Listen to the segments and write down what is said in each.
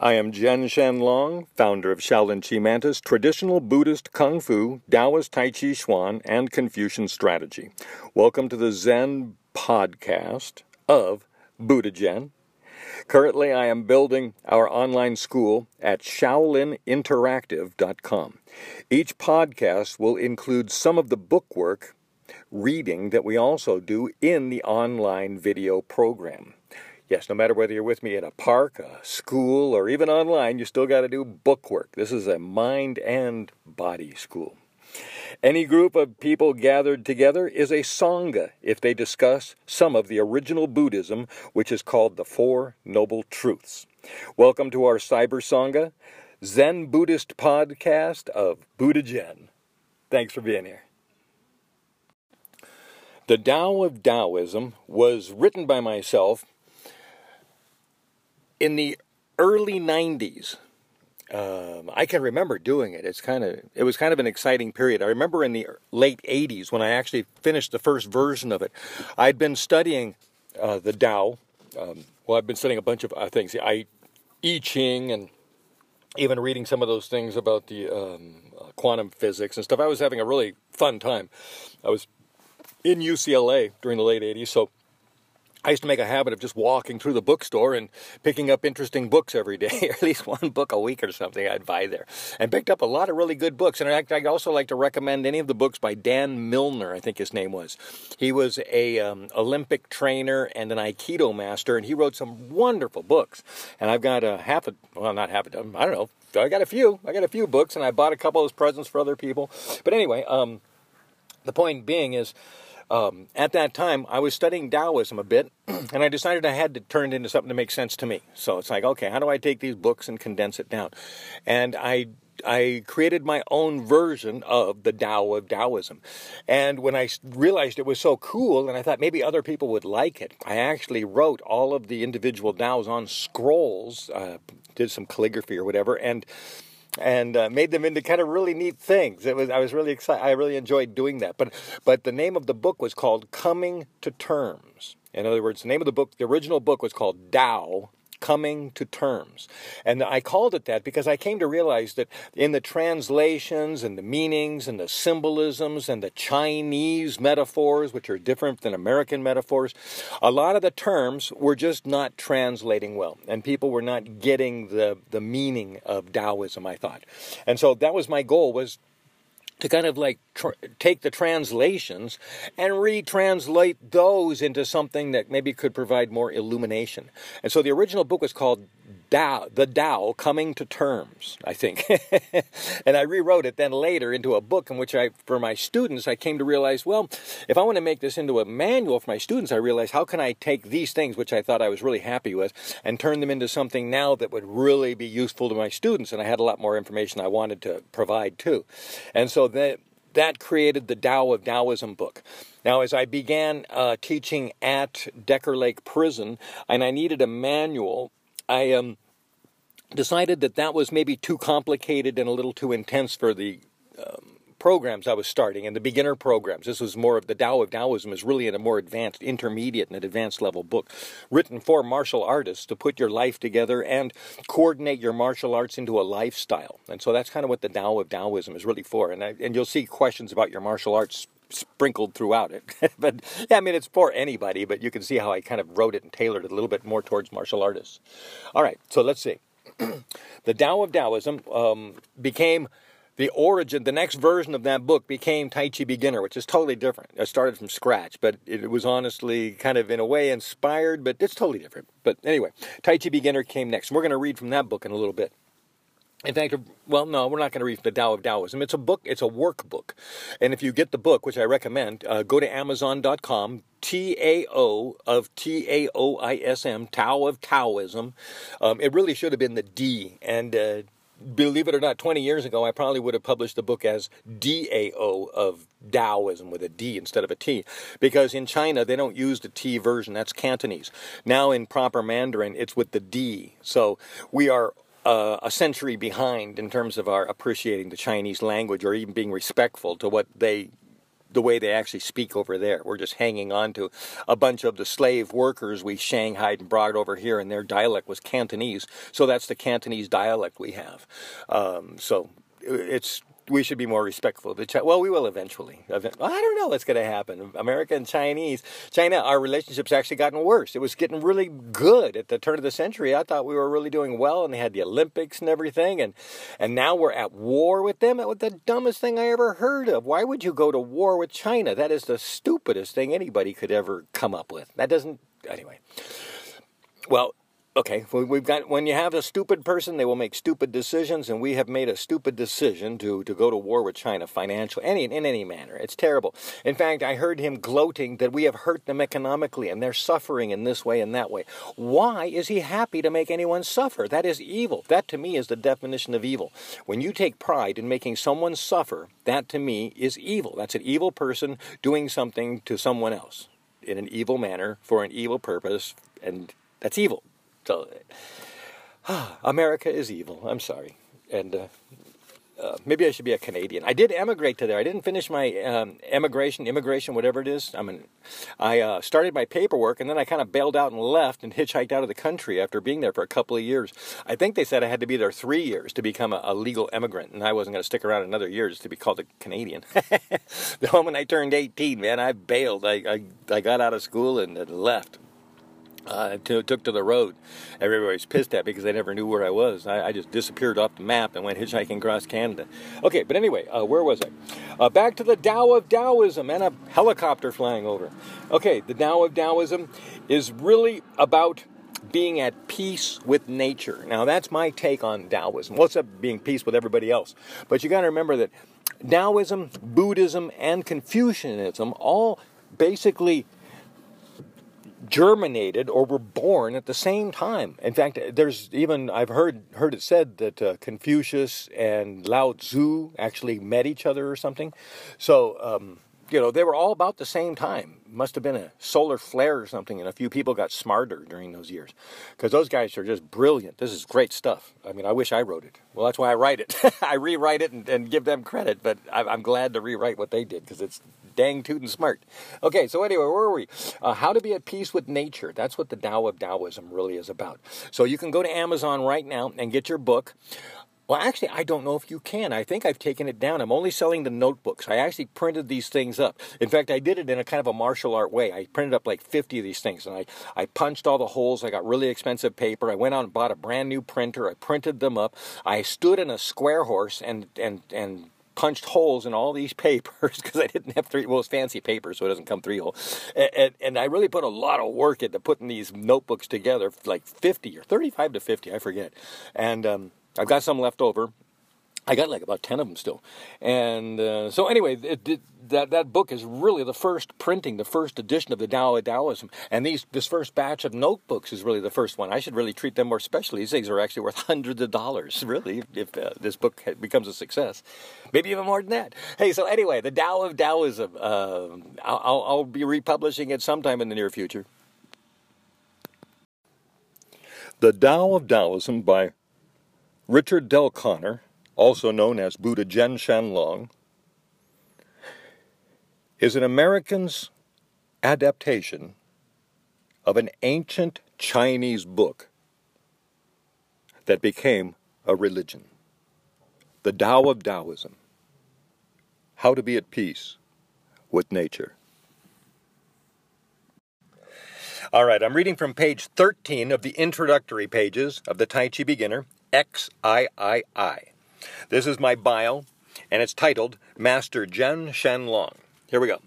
I am Jen Shen Long, founder of Shaolin Chi Mantis, traditional Buddhist Kung Fu, Taoist Tai Chi Chuan, and Confucian strategy. Welcome to the Zen podcast of Buddha Zhen. Currently, I am building our online school at ShaolinInteractive.com. Each podcast will include some of the bookwork reading that we also do in the online video program. Yes, no matter whether you're with me in a park, a school, or even online, you still got to do bookwork. This is a mind and body school. Any group of people gathered together is a Sangha if they discuss some of the original Buddhism, which is called the Four Noble Truths. Welcome to our Cyber Sangha, Zen Buddhist podcast of Buddha Zhen. Thanks for being here. The Tao of Taoism was written by myself in the early 90s, um, I can remember doing it. It's kind of it was kind of an exciting period. I remember in the late 80s when I actually finished the first version of it. I'd been studying uh, the Tao. Um, well, I've been studying a bunch of uh, things. I I Ching and even reading some of those things about the um, uh, quantum physics and stuff. I was having a really fun time. I was in UCLA during the late 80s, so I used to make a habit of just walking through the bookstore and picking up interesting books every day, or at least one book a week or something I'd buy there. And picked up a lot of really good books. And I'd also like to recommend any of the books by Dan Milner, I think his name was. He was a um, Olympic trainer and an Aikido master, and he wrote some wonderful books. And I've got a half a, well, not half a dozen, I don't know, I got a few. I got a few books, and I bought a couple of presents for other people. But anyway, um, the point being is, um, at that time, I was studying Taoism a bit, and I decided I had to turn it into something to make sense to me. So it's like, okay, how do I take these books and condense it down? And I I created my own version of the Tao of Taoism. And when I realized it was so cool, and I thought maybe other people would like it, I actually wrote all of the individual Taos on scrolls, uh, did some calligraphy or whatever, and and uh, made them into kind of really neat things. It was I was really excited. I really enjoyed doing that. But but the name of the book was called Coming to Terms. In other words, the name of the book, the original book was called Tao coming to terms. And I called it that because I came to realize that in the translations and the meanings and the symbolisms and the Chinese metaphors, which are different than American metaphors, a lot of the terms were just not translating well. And people were not getting the, the meaning of Taoism, I thought. And so that was my goal was to kind of like tr- take the translations and retranslate those into something that maybe could provide more illumination. And so the original book was called Tao, the Tao coming to terms, I think. and I rewrote it then later into a book in which I, for my students, I came to realize, well, if I want to make this into a manual for my students, I realized how can I take these things, which I thought I was really happy with, and turn them into something now that would really be useful to my students. And I had a lot more information I wanted to provide too. And so that, that created the Tao of Taoism book. Now, as I began uh, teaching at Decker Lake Prison, and I needed a manual I um, decided that that was maybe too complicated and a little too intense for the um, programs I was starting and the beginner programs. This was more of the Tao of Taoism is really in a more advanced, intermediate, and advanced level book written for martial artists to put your life together and coordinate your martial arts into a lifestyle. And so that's kind of what the Tao of Taoism is really for. And I, and you'll see questions about your martial arts sprinkled throughout it. but yeah, I mean, it's for anybody, but you can see how I kind of wrote it and tailored it a little bit more towards martial artists. All right, so let's see. the Tao of Taoism um, became the origin, the next version of that book became Tai Chi Beginner, which is totally different. I started from scratch, but it was honestly kind of in a way inspired, but it's totally different. But anyway, Tai Chi Beginner came next. We're going to read from that book in a little bit. In fact, well, no, we're not going to read the Tao of Taoism. It's a book, it's a workbook. And if you get the book, which I recommend, uh, go to Amazon.com, T A O of T A O I S M, Tao of Taoism. Um, it really should have been the D. And uh, believe it or not, 20 years ago, I probably would have published the book as DAO of Taoism with a D instead of a T. Because in China, they don't use the T version, that's Cantonese. Now in proper Mandarin, it's with the D. So we are uh, a century behind in terms of our appreciating the Chinese language or even being respectful to what they the way they actually speak over there. We're just hanging on to a bunch of the slave workers we shanghaied and brought over here, and their dialect was Cantonese. So that's the Cantonese dialect we have. Um, so it's we should be more respectful of the China. Well, we will eventually. I don't know what's going to happen. America and Chinese, China, our relationship's actually gotten worse. It was getting really good at the turn of the century. I thought we were really doing well, and they had the Olympics and everything, and and now we're at war with them. That was the dumbest thing I ever heard of. Why would you go to war with China? That is the stupidest thing anybody could ever come up with. That doesn't anyway. Well, okay, we've got when you have a stupid person, they will make stupid decisions, and we have made a stupid decision to, to go to war with China financially, any in any manner. It's terrible. In fact, I heard him gloating that we have hurt them economically, and they're suffering in this way and that way. Why is he happy to make anyone suffer? That is evil. That to me is the definition of evil. When you take pride in making someone suffer, that to me is evil. That's an evil person doing something to someone else in an evil manner for an evil purpose, and that's evil. So, America is evil. I'm sorry. And uh, uh, maybe I should be a Canadian. I did emigrate to there. I didn't finish my um, emigration, immigration, whatever it is. I mean, I uh, started my paperwork and then I kind of bailed out and left and hitchhiked out of the country after being there for a couple of years. I think they said I had to be there three years to become a, a legal immigrant, and I wasn't going to stick around another year just to be called a Canadian. the moment I turned 18, man, I bailed. I, I, I got out of school and left uh, to, took to the road. Everybody's pissed at me because they never knew where I was. I, I, just disappeared off the map and went hitchhiking across Canada. Okay, but anyway, uh, where was I? Uh, back to the Tao of Taoism and a helicopter flying over. Okay, the Tao of Taoism is really about being at peace with nature. Now, that's my take on Taoism. What's up being peace with everybody else? But you got to remember that Taoism, Buddhism, and Confucianism all basically germinated or were born at the same time. In fact, there's even I've heard heard it said that uh, Confucius and Lao Tzu actually met each other or something. So um, you know they were all about the same time. Must have been a solar flare or something, and a few people got smarter during those years because those guys are just brilliant. This is great stuff. I mean, I wish I wrote it. Well, that's why I write it. I rewrite it and, and, give them credit, but I'm glad to rewrite what they did because it's dang tootin' smart. Okay, so anyway, where were we? Uh, how to be at peace with nature. That's what the Tao of Taoism really is about. So you can go to Amazon right now and get your book. Well, actually, I don't know if you can. I think I've taken it down. I'm only selling the notebooks. I actually printed these things up. In fact, I did it in a kind of a martial art way. I printed up like 50 of these things, and I, I punched all the holes. I got really expensive paper. I went out and bought a brand new printer. I printed them up. I stood in a square horse and and and punched holes in all these papers because I didn't have three. Well, it's fancy paper, so it doesn't come three hole. And, and, and, I really put a lot of work into putting these notebooks together, like 50 or 35 to 50, I forget. And um, I've got some left over. I got like about 10 of them still. And uh, so, anyway, it, it, that, that book is really the first printing, the first edition of the Tao of Taoism. And these this first batch of notebooks is really the first one. I should really treat them more specially. These things are actually worth hundreds of dollars, really, if uh, this book becomes a success. Maybe even more than that. Hey, so anyway, the Tao of Taoism. Uh, I'll, I'll be republishing it sometime in the near future. The Tao of Taoism by Richard Del Connor also known as Buddha Zhen Shanlong, is an American's adaptation of an ancient Chinese book that became a religion. The Tao of Taoism How to be at Peace with Nature. All right, I'm reading from page 13 of the introductory pages of the Tai Chi Beginner, XIII. This is my bio, and it's titled Master Jen Shanlong. Here we go.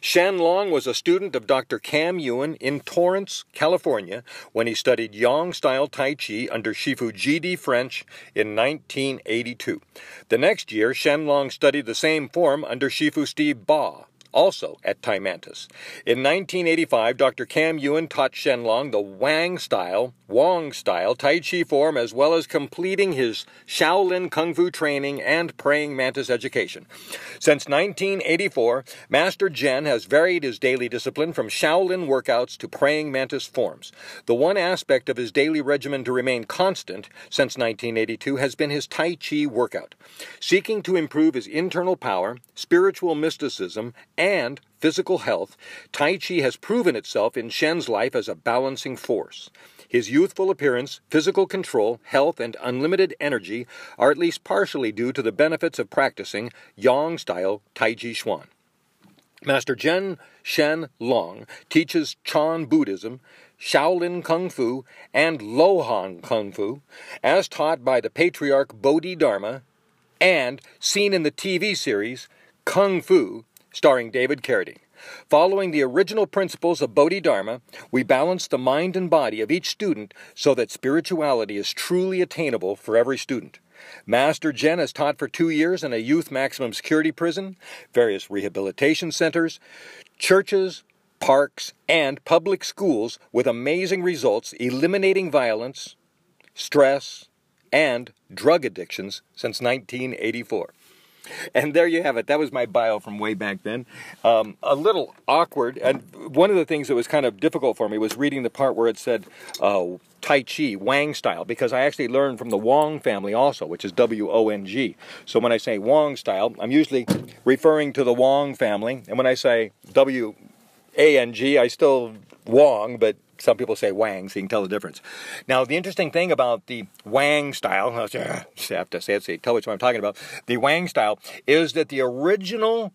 Shanlong was a student of Dr. Kam Yuen in Torrance, California, when he studied Yang style Tai Chi under Shifu G.D. French in 1982. The next year, Shanlong studied the same form under Shifu Steve Ba also at Tai Mantis. In 1985, Dr. Kam Yuen taught Shenlong the Wang style, Wong style Tai Chi form as well as completing his Shaolin Kung Fu training and praying mantis education. Since 1984, Master Jen has varied his daily discipline from Shaolin workouts to praying mantis forms. The one aspect of his daily regimen to remain constant since 1982 has been his Tai Chi workout. Seeking to improve his internal power, spiritual mysticism, and physical health, Tai Chi has proven itself in Shen's life as a balancing force. His youthful appearance, physical control, health, and unlimited energy are at least partially due to the benefits of practicing Yang style Tai Chi Chuan. Master Jen Shen Long teaches Chan Buddhism, Shaolin Kung Fu, and Lohan Kung Fu, as taught by the patriarch Bodhidharma, and seen in the TV series Kung Fu, starring David Carradine. Following the original principles of Bodhidharma, we balance the mind and body of each student so that spirituality is truly attainable for every student. Master Jen has taught for two years in a youth maximum security prison, various rehabilitation centers, churches, parks, and public schools with amazing results eliminating violence, stress, and drug addictions since 1984. And there you have it. That was my bio from way back then. Um, a little awkward. And one of the things that was kind of difficult for me was reading the part where it said uh, Tai Chi, Wang style, because I actually learned from the Wong family also, which is W O N G. So when I say Wong style, I'm usually referring to the Wong family. And when I say W A N G, I still Wong, but some people say Wang, so you can tell the difference. Now, the interesting thing about the Wang style, I have to say it so you tell what I'm talking about. The Wang style is that the original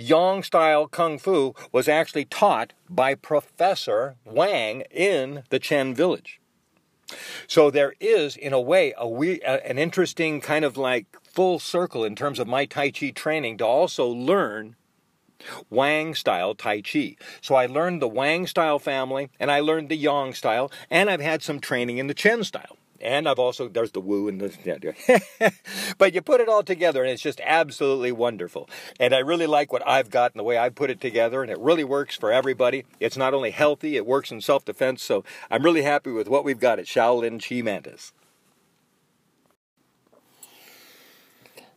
Yang style Kung Fu was actually taught by Professor Wang in the Chen village. So there is, in a way, a we, an interesting kind of like full circle in terms of my Tai Chi training to also learn Wang style Tai Chi. So I learned the Wang style family, and I learned the Yang style, and I've had some training in the Chen style. And I've also, there's the Wu and the, yeah, but you put it all together and it's just absolutely wonderful. And I really like what I've got and the way I put it together, and it really works for everybody. It's not only healthy, it works in self defense. So I'm really happy with what we've got at Shaolin Chi Mantis.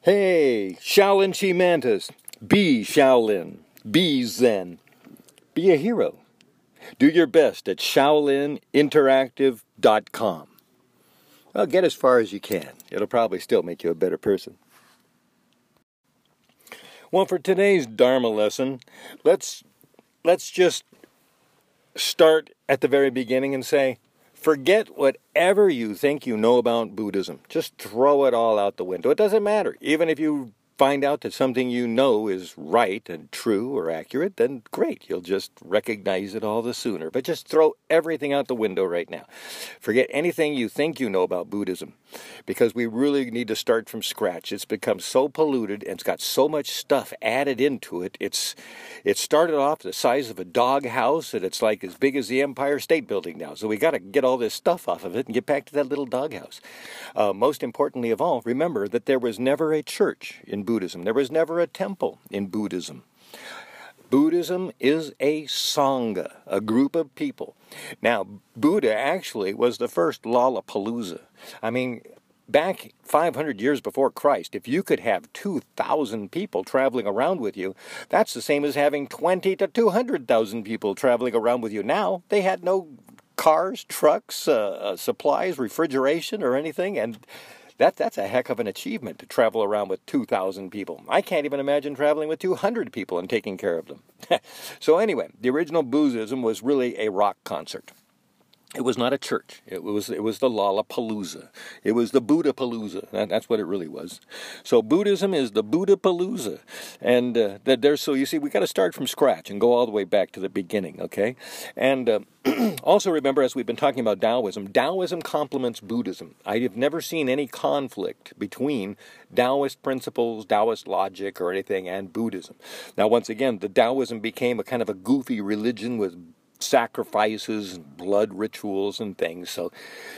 Hey, Shaolin Chi Mantis. Be Shaolin. Be Zen. Be a hero. Do your best at ShaolinInteractive.com. Well, get as far as you can. It'll probably still make you a better person. Well, for today's Dharma lesson, let's let's just start at the very beginning and say, forget whatever you think you know about Buddhism. Just throw it all out the window. It doesn't matter. Even if you find out that something you know is right and true or accurate, then great. You'll just recognize it all the sooner. But just throw everything out the window right now. Forget anything you think you know about Buddhism because we really need to start from scratch. It's become so polluted and it's got so much stuff added into it. It's it started off the size of a dog house and it's like as big as the Empire State Building now. So we got to get all this stuff off of it and get back to that little dog house. Uh, most importantly of all, remember that there was never a church in Buddhism. There was never a temple in Buddhism. Buddhism is a Sangha, a group of people. Now, Buddha actually was the first Lollapalooza. I mean, back 500 years before Christ, if you could have 2,000 people traveling around with you, that's the same as having 20 to 200,000 people traveling around with you. Now, they had no cars, trucks, uh, uh, supplies, refrigeration, or anything, and that, that's a heck of an achievement to travel around with 2,000 people. I can't even imagine traveling with 200 people and taking care of them. so, anyway, the original Buddhism was really a rock concert. It was not a church. It was it was the Lollapalooza. It was the Buddha Palooza. That, that's what it really was. So Buddhism is the Buddha Palooza, and uh, that there's so you see we got to start from scratch and go all the way back to the beginning. Okay, and uh, also remember as we've been talking about Taoism, Taoism complements Buddhism. I have never seen any conflict between Taoist principles, Taoist logic, or anything, and Buddhism. Now, once again, the Taoism became a kind of a goofy religion with sacrifices and blood rituals and things. So,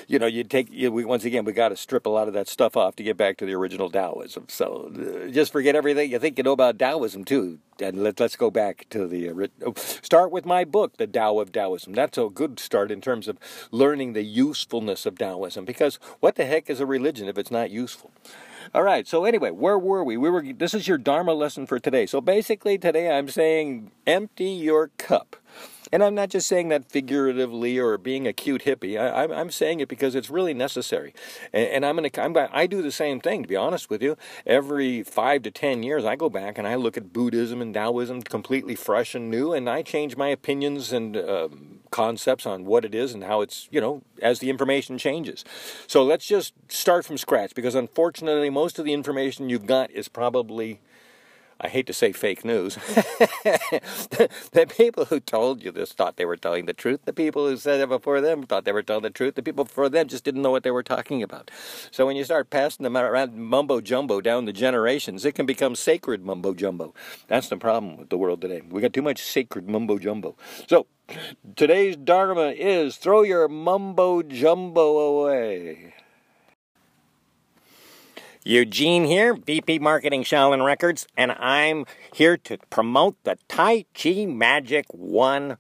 you know, you take you, we, once again we got to strip a lot of that stuff off to get back to the original Taoism. So, uh, just forget everything you think you know about Taoism too, and let, us go back to the uh, start with my book, The Tao of Taoism. That's a good start in terms of learning the usefulness of Taoism. Because what the heck is a religion if it's not useful? All right. So anyway, where were we? We were. This is your Dharma lesson for today. So basically, today I'm saying empty your cup. And I'm not just saying that figuratively or being a cute hippie. I, am saying it because it's really necessary. And, and I'm to, I'm, I do the same thing, to be honest with you. Every five to ten years, I go back and I look at Buddhism and Taoism completely fresh and new, and I change my opinions and uh, concepts on what it is and how it's, you know, as the information changes. So let's just start from scratch because unfortunately, most of the information you've got is probably I hate to say fake news. the people who told you this thought they were telling the truth. The people who said it before them thought they were telling the truth. The people before them just didn't know what they were talking about. So when you start passing them around mumbo jumbo down the generations, it can become sacred mumbo jumbo. That's the problem with the world today. We got too much sacred mumbo jumbo. So today's dharma is throw your mumbo jumbo away. Eugene here, VP Marketing Shaolin Records, and I'm here to promote the Tai Chi Magic 1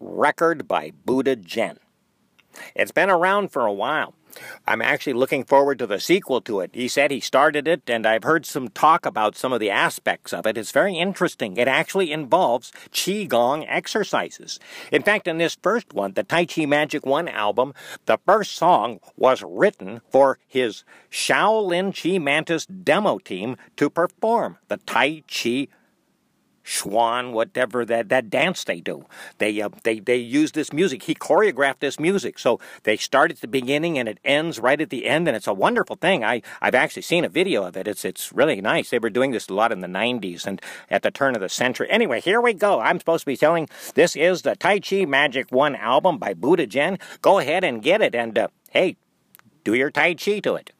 record by Buddha Zhen. It's been around for a while. I'm actually looking forward to the sequel to it. He said he started it, and I've heard some talk about some of the aspects of it. It's very interesting. It actually involves Qigong exercises. In fact, in this first one, the Tai Chi Magic 1 album, the first song was written for his Shaolin Chi Mantis demo team to perform the Tai Chi Schwan, whatever that, that dance they do. They, uh, they, they use this music. He choreographed this music. So they start at the beginning and it ends right at the end. And it's a wonderful thing. I, I've actually seen a video of it. It's, it's really nice. They were doing this a lot in the 90s and at the turn of the century. Anyway, here we go. I'm supposed to be telling this is the Tai Chi Magic 1 album by Buddha Zhen. Go ahead and get it. And uh, hey, do your Tai Chi to it.